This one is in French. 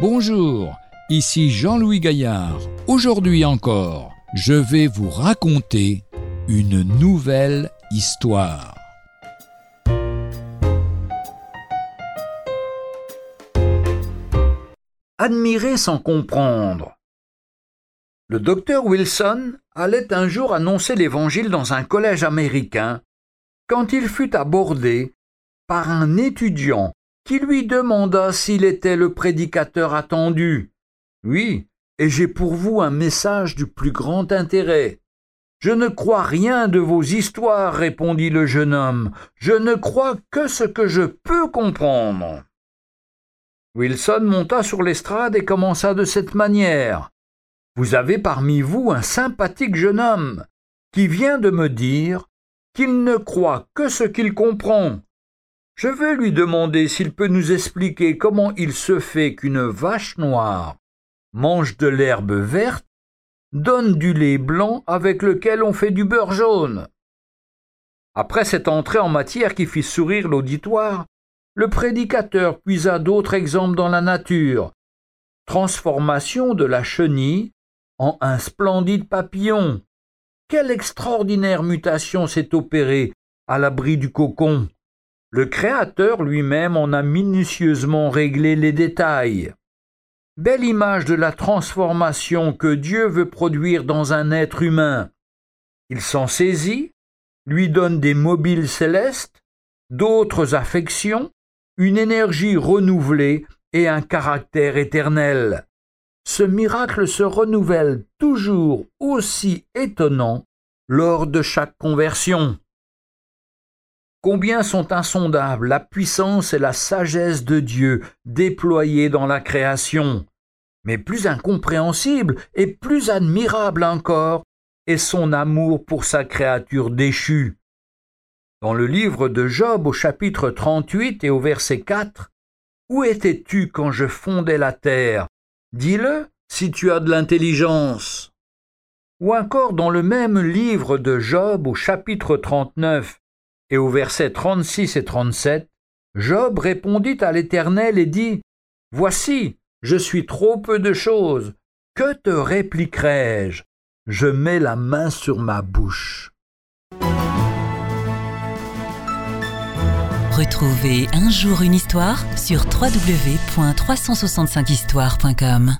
Bonjour, ici Jean-Louis Gaillard. Aujourd'hui encore, je vais vous raconter une nouvelle histoire. Admirer sans comprendre. Le docteur Wilson allait un jour annoncer l'Évangile dans un collège américain quand il fut abordé par un étudiant qui lui demanda s'il était le prédicateur attendu. Oui, et j'ai pour vous un message du plus grand intérêt. Je ne crois rien de vos histoires, répondit le jeune homme. Je ne crois que ce que je peux comprendre. Wilson monta sur l'estrade et commença de cette manière. Vous avez parmi vous un sympathique jeune homme qui vient de me dire qu'il ne croit que ce qu'il comprend. Je vais lui demander s'il peut nous expliquer comment il se fait qu'une vache noire mange de l'herbe verte, donne du lait blanc avec lequel on fait du beurre jaune. Après cette entrée en matière qui fit sourire l'auditoire, le prédicateur puisa d'autres exemples dans la nature. Transformation de la chenille en un splendide papillon. Quelle extraordinaire mutation s'est opérée à l'abri du cocon. Le Créateur lui-même en a minutieusement réglé les détails. Belle image de la transformation que Dieu veut produire dans un être humain. Il s'en saisit, lui donne des mobiles célestes, d'autres affections, une énergie renouvelée et un caractère éternel. Ce miracle se renouvelle toujours aussi étonnant lors de chaque conversion. Combien sont insondables la puissance et la sagesse de Dieu déployées dans la création. Mais plus incompréhensible et plus admirable encore est son amour pour sa créature déchue. Dans le livre de Job au chapitre 38 et au verset 4, Où étais-tu quand je fondais la terre? Dis-le si tu as de l'intelligence. Ou encore dans le même livre de Job au chapitre 39 et au verset 36 et 37, Job répondit à l'Éternel et dit, Voici, je suis trop peu de choses. Que te répliquerai-je? Je mets la main sur ma bouche. Retrouvez un jour une histoire sur www.365histoire.com.